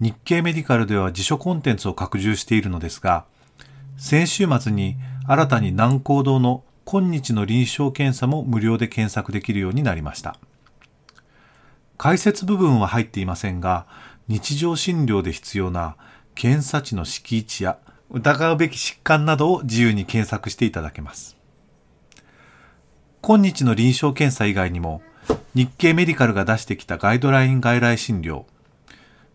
日経メディカルでは辞書コンテンツを拡充しているのですが先週末に新たに南高堂の今日の臨床検査も無料で検索できるようになりました。解説部分は入っていませんが日常診療で必要な検査値の敷地や疑うべき疾患などを自由に検索していただけます。今日の臨床検査以外にも日経メディカルが出してきたガイドライン外来診療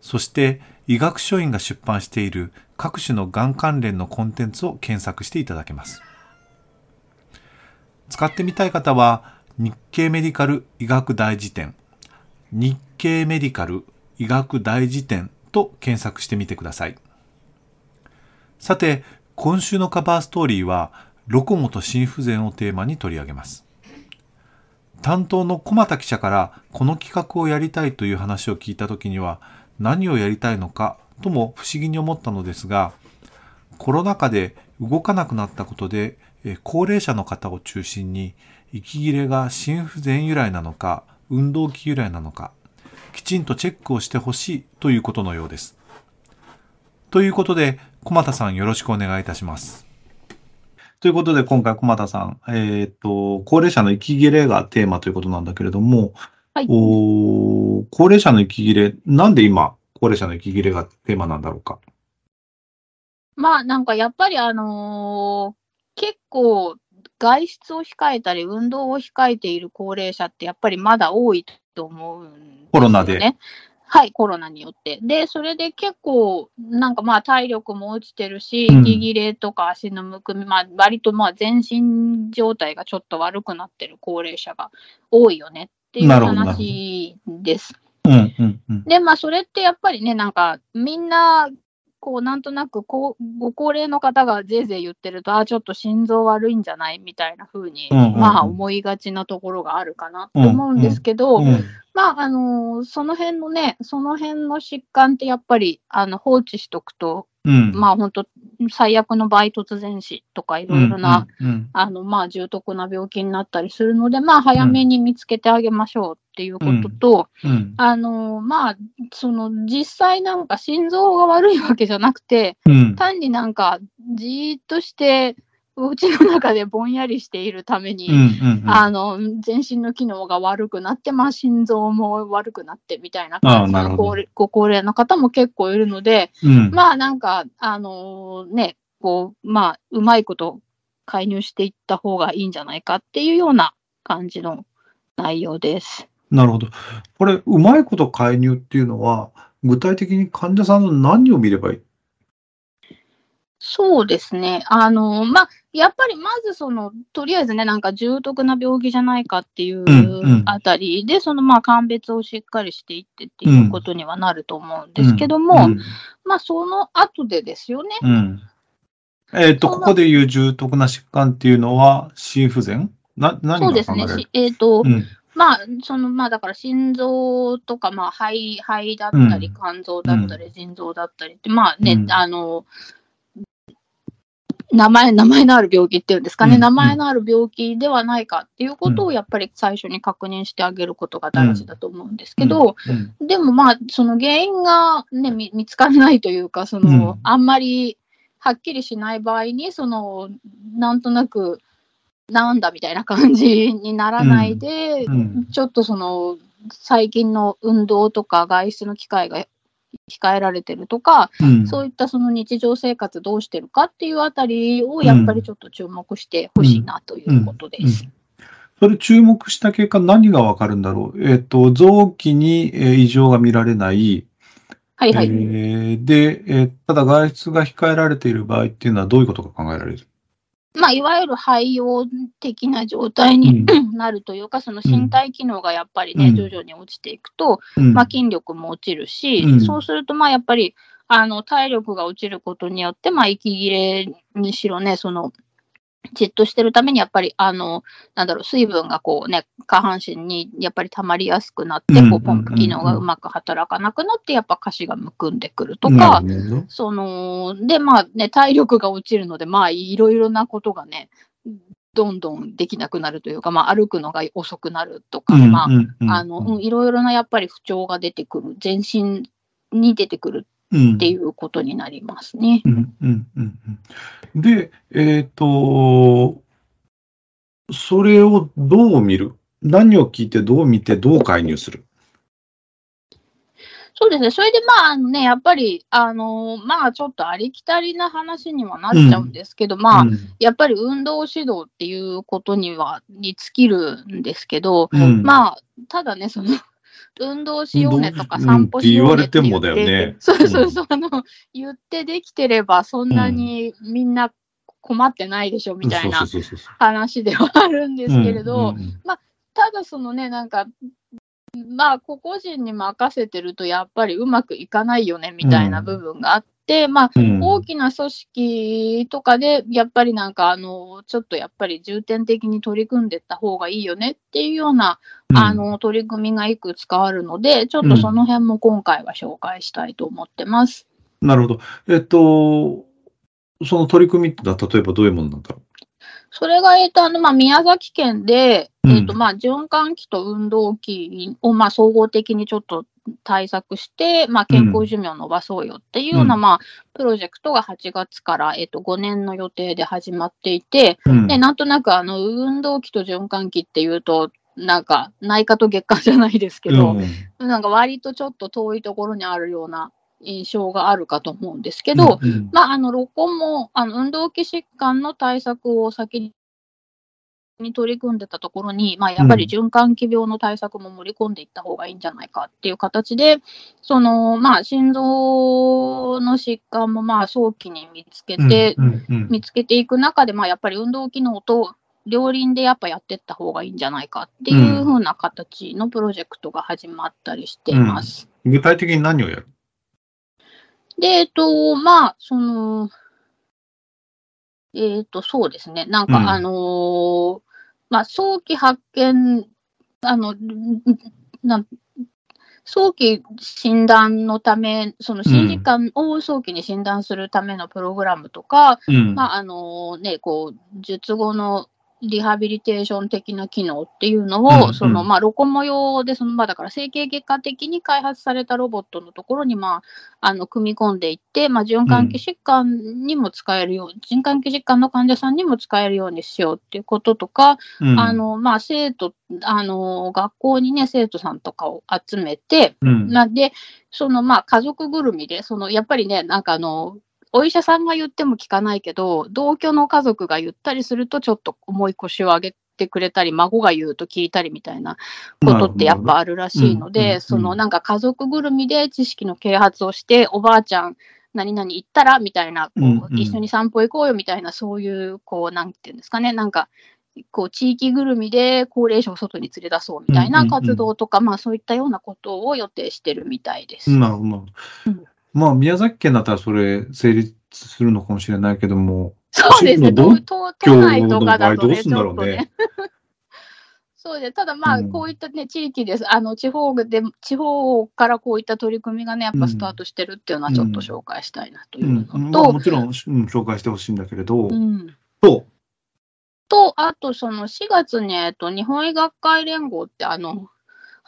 そして医学書院が出版している各種のがん関連のコンテンツを検索していただけます。使ってみたい方は日経メディカル医学大辞典、日経メディカル医学大辞典と検索してみてください。さて、今週のカバーストーリーは、ロコモと心不全をテーマに取り上げます。担当の小俣記者からこの企画をやりたいという話を聞いた時には、何をやりたいのかとも不思議に思ったのですが、コロナ禍で動かなくなったことで、高齢者の方を中心に、息切れが心不全由来なのか、運動器由来なのか、きちんとチェックをしてほしいということのようです。ということで、小俣さんよろしくお願いいたします。ということで、今回小俣さん、えっ、と、高齢者の息切れがテーマということなんだけれども、はい、お高齢者の息切れ、なんで今、高齢者の息切れがテーマなんだろうか？まあ、なんかやっぱりあのー、結構外出を控えたり、運動を控えている高齢者ってやっぱりまだ多いと思うんですよね。コロナで。はい、コロナによって。で、それで結構、なんかまあ体力も落ちてるし、息切れとか足のむくみ、まあ割とまあ全身状態がちょっと悪くなってる高齢者が多いよねっていう話です。うんうんうん、で、まあ、それってやっぱりね、なんか、みんな、こう、なんとなくこう、ご高齢の方がぜいぜい言ってると、ああ、ちょっと心臓悪いんじゃないみたいな風に、うんうん。うん、まあ、思いがちなところがあるかなと思うんですけど、うんうん、まあ、あのー、その辺のね、その辺の疾患ってやっぱり、あの、放置しとくと、うん、まあ本当、最悪の場合、突然死とかいろいろな、うんうんうん、あの、まあ重篤な病気になったりするので、まあ早めに見つけてあげましょうっていうことと、うんうん、あの、まあ、その実際なんか心臓が悪いわけじゃなくて、単になんかじーっとして、お家の中でぼんやりしているために、あの全身の機能が悪くなって、まあ、心臓も悪くなってみたいな感じのご高齢の方も結構いるので、うん、まあなんか、あのー、ね、こう、まあ、うまいこと介入していった方がいいんじゃないかっていうような感じの内容です。なるほど。これ、うまいこと介入っていうのは、具体的に患者さんの何を見ればいい？そうですね。あの、まあ、やっぱりまずその、とりあえずね、なんか重篤な病気じゃないかっていうあたりで、うんうん、そのまあ、鑑別をしっかりしていってっていうことにはなると思うんですけども、うんうん、まあ、その後でですよね。うん、えっ、ー、と、ここでいう重篤な疾患っていうのは、心不全？な、何そうですね。えっ、ー、と、まあ、その、まあ、だから心臓とか、まあ、肺、肺だったり、肝臓だったり、腎臓だったりって、まあね、あの、名前、名前のある病気っていうんですかね、うん、名前のある病気ではないかっていうことをやっぱり最初に確認してあげることが大事だと思うんですけど、うん、でもまあ、その原因がね、見つからないというか、その、あんまりはっきりしない場合に、その、なんとなく、なんだみたいな感じにならないで、ちょっとその、最近の運動とか外出の機会が控えられてるとか、うん、そういったその日常生活どうしてるかっていうあたりをやっぱりちょっと注目してほしいなということです。それ注目した結果何がわかるんだろう？えっ、ー、と、臓器に異常が見られない。はいはい。えー、で、えー、ただ外出が控えられている場合っていうのはどういうことが考えられる？まあ、いわゆる肺用的な状態に、うん、なるというか、その身体機能がやっぱりね、うん、徐々に落ちていくと、うん、まあ、筋力も落ちるし、そうすると、まあ、やっぱり、あの、体力が落ちることによって、まあ、息切れにしろね、その、じっとしてるために、やっぱり、あの、なんだろう、水分がこうね、下半身にやっぱり溜まりやすくなって、こう、ポンプ機能がうまく働かなくなって、やっぱ下肢がむくんでくるとか、その、で、まあね、体力が落ちるので、まあ、いろいろなことがね、どんどんできなくなるというか、まあ、歩くのが遅くなるとか、まあ、あの、いろいろなやっぱり不調が出てくる、全身に出てくるっていうことになりますね。で、えっ、ー、と、それをどう見る？何を聞いてどう見てどう介入する？そうですね。それでまあ、ね、やっぱり、あのー、まあ、ちょっとありきたりな話にはなっちゃうんですけど、うん、まあ、やっぱり運動指導っていうことには、に尽きるんですけど、うん、まあ、ただね、その、運動しようねとか散歩しようねって言われてもだよね。そうそうそう、あの、言ってできてれば、そんなにみんな困ってないでしょ、みたいな話ではあるんですけれど、まあ、ただそのね、なんか、まあ、個々人に任せてると、やっぱりうまくいかないよねみたいな部分があって、うん、まあ、大きな組織とかで、やっぱりなんか、あの、ちょっとやっぱり重点的に取り組んでいった方がいいよねっていうような、うん、あの、取り組みがいくつかあるので、ちょっとその辺も今回は紹介したいと思ってます。なるほど。えっと、その取り組みってのは、例えばどういうものなんだろう？それが、えっと、あの、まあ、宮崎県で、えっと、まあ、循環器と運動器を、まあ、総合的にちょっと対策して、まあ、健康寿命を伸ばそうよっていうような、うん、まあ、プロジェクトが8月から、えっと、5年の予定で始まっていて、うん、で、なんとなく、あの、運動器と循環器っていうと、なんか、内科と月間じゃないですけど、うん、なんか割とちょっと遠いところにあるような印象があるかと思うんですけど、うんうん、まあ、あの、ロコも、あの、運動器疾患の対策を先にに取り組んでたところに、まあ、やっぱり循環器病の対策も盛り込んでいった方がいいんじゃないかっていう形で、その、まあ、心臓の疾患もまあ早期に見つけて、見つけていく中で、まあ、やっぱり運動機能と両輪でやっぱやっていった方がいいんじゃないかっていうふうな形のプロジェクトが始まったりしています。うん、具体的に何をやる？で、えっと、まあ、その、えっ、と、そうですね。なんか、うん、あのー、まあ、早期発見、あの、な早期診断のため、その心疾患を早期に診断するためのプログラムとか、うん、まあ、あのね、こう、術後のリハビリテーション的な機能っていうのを、うんうん、そのまあ、ロコモ用で、そのまあ、だから整形外科的に開発されたロボットのところに、まあ、あの組み込んでいって、まあ、循環器疾患にも使えるよう、うん、循環器疾患の患者さんにも使えるようにしようっていうこととか、うん、あのまあ、生徒、あの学校にね、生徒さんとかを集めて、うん、なんで、そのまあ家族ぐるみで、そのやっぱりね、なんかあのお医者さんが言っても聞かないけど、同居の家族が言ったりすると、ちょっと重い腰を上げてくれたり、孫が言うと聞いたりみたいなことってやっぱあるらしいので、そのなんか家族ぐるみで知識の啓発をして、おばあちゃん、何々行ったらみたいな、こう一緒に散歩行こうよみたいな、そういう、こう、なんていうんですかね、なんか、こう地域ぐるみで高齢者を外に連れ出そうみたいな活動とか、まあそういったようなことを予定してるみたいです。なるほど。まあ、宮崎県だったらそれ成立するのかもしれないけども、そうですね、都都内とかだとね、ちょっとね。そう で、ただまあ、こういったね、地域です。あの、地方で、地方からこういった取り組みがね、やっぱスタートしてるっていうのはちょっと紹介したいなというのと。もちろん、うん、紹介してほしいんだけれど、うん、と、と、あとその4月に、えっと、日本医学会連合って、あの、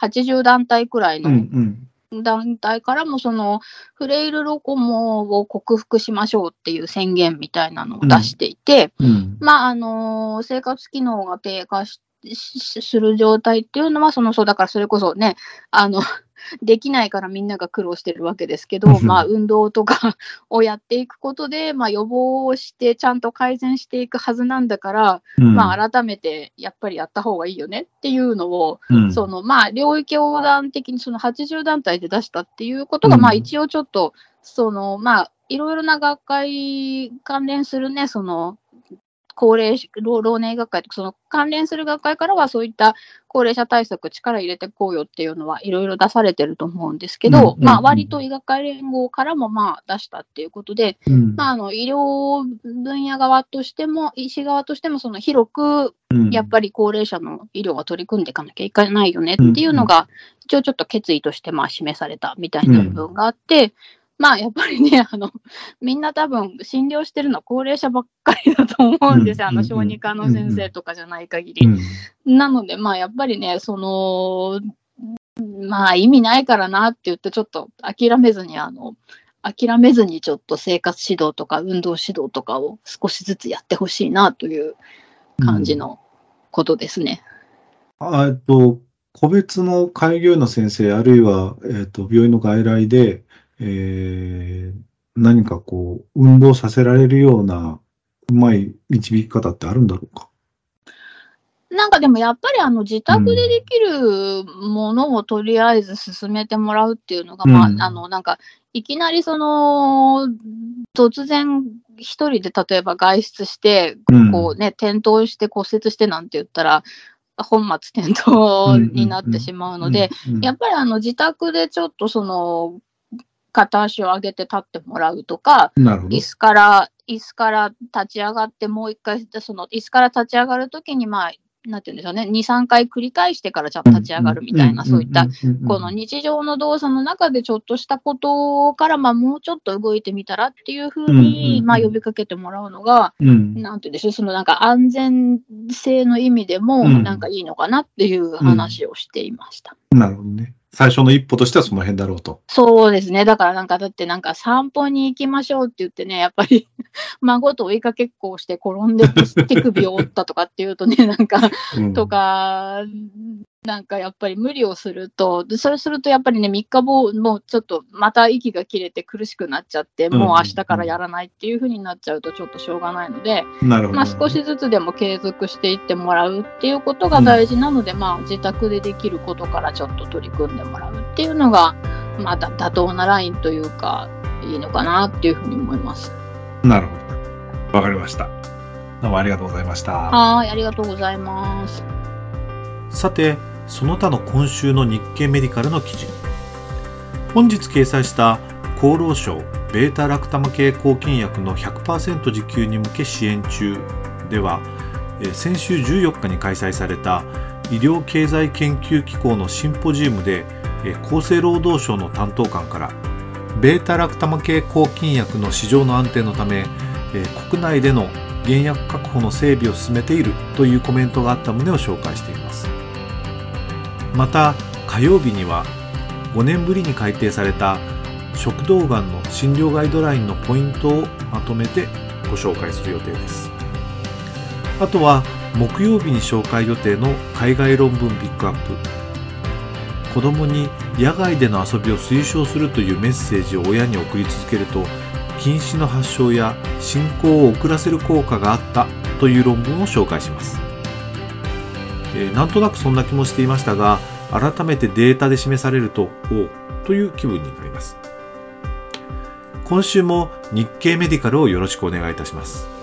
80団体くらいの、うんうん団体からもそのフレイルロコモを克服しましょうっていう宣言みたいなのを出していて、うん。うん、まああの生活機能が低下しする状態っていうのは、そのそうだからそれこそね、あの できないからみんなが苦労してるわけですけど、まあ、運動とか をやっていくことで、まあ、予防をしてちゃんと改善していくはずなんだから、うん、まあ、改めてやっぱりやった方がいいよねっていうのを、うん、そのまあ、領域横断的にその80団体で出したっていうことが、まあ、一応ちょっと、そのまあ、いろいろな学会関連するね、その高齢老老年学会とか、その関連する学会からはそういった高齢者対策力入れてこうよっていうのはいろいろ出されてると思うんですけど、まあ割と医学会連合からもまあ出したっていうことで、うん、まああの医療分野側としても、医師側としてもその広くやっぱり高齢者の医療は取り組んでいかなきゃいけないよねっていうのが、一応ちょっと決意としてまあ示されたみたいな部分があって、まあやっぱりね、あの、みんな多分診療してるのは高齢者ばっかりだと思うんですよ。あの、小児科の先生とかじゃない限り。なので、まあやっぱりね、その、まあ意味ないからなって言ってちょっと諦めずに、あの、諦めずにちょっと生活指導とか運動指導とかを少しずつやってほしいなという感じのことですね。うん、えっと、個別の開業医の先生、あるいは、えっと、病院の外来で、えー、何かこう、運動させられるような、うまい導き方ってあるんだろうか？なんかでもやっぱりあの自宅でできるものをとりあえず進めてもらうっていうのが、うん、まあ、あの、なんか、いきなりその、突然一人で例えば外出して、こうね、転倒して骨折してなんて言ったら、本末転倒になってしまうので、やっぱりあの自宅でちょっとその片足を上げて立ってもらうとか、椅子から、椅子から立ち上がってもう一回、その椅子から立ち上がるときに、まあ、なんて言うんでしょうね、2、3回繰り返してからちゃんと立ち上がるみたいな、そういった、この日常の動作の中でちょっとしたことから、まあ、もうちょっと動いてみたらっていうふうに、まあ、呼びかけてもらうのが、なんて言うんでしょう、そのなんか安全性の意味でも、なんかいいのかなっていう話をしていました。なるほどね。最初の一歩としてはその辺だろうと。そうですね。だからなんか、だってなんか散歩に行きましょうって言ってね、やっぱり 孫と追いかけっこをして転んで手首を折ったとかっていうとね、なんか、とか、なんかやっぱり無理をすると、それするとやっぱりね、3日後、もうちょっとまた息が切れて苦しくなっちゃって、もう明日からやらないっていうふうになっちゃうとちょっとしょうがないので、まあ、少しずつでも継続していってもらうっていうことが大事なので、うん、まあ自宅でできることからちょっと取り組んでもらうっていうのが、まあ妥当なラインというか、いいのかなっていうふうに思います。なるほど。わかりました。どうもありがとうございました。はい、ありがとうございます。さて、その他の今週の日経メディカルの記事。本日掲載した厚労省ベータラクタマ系抗菌薬の100%自給に向け支援中。では先週14日に開催された医療経済研究機構のシンポジウムで厚生労働省の担当官からベータラクタマ系抗菌薬の市場の安定のため国内での原薬確保の整備を進めているというコメントがあった旨を紹介しています。また火曜日には5年ぶりに改定された食道がんの診療ガイドラインのポイントをまとめてご紹介する予定です。あとは木曜日に紹介予定の海外論文ピックアップ。子どもに野外での遊びを推奨するというメッセージを親に送り続けると近視の発症や進行を遅らせる効果があったという論文を紹介します。えー、なんとなくそんな気もしていましたが改めてデータで示されるとおという気分になります。今週も日経メディカルをよろしくお願いいたします。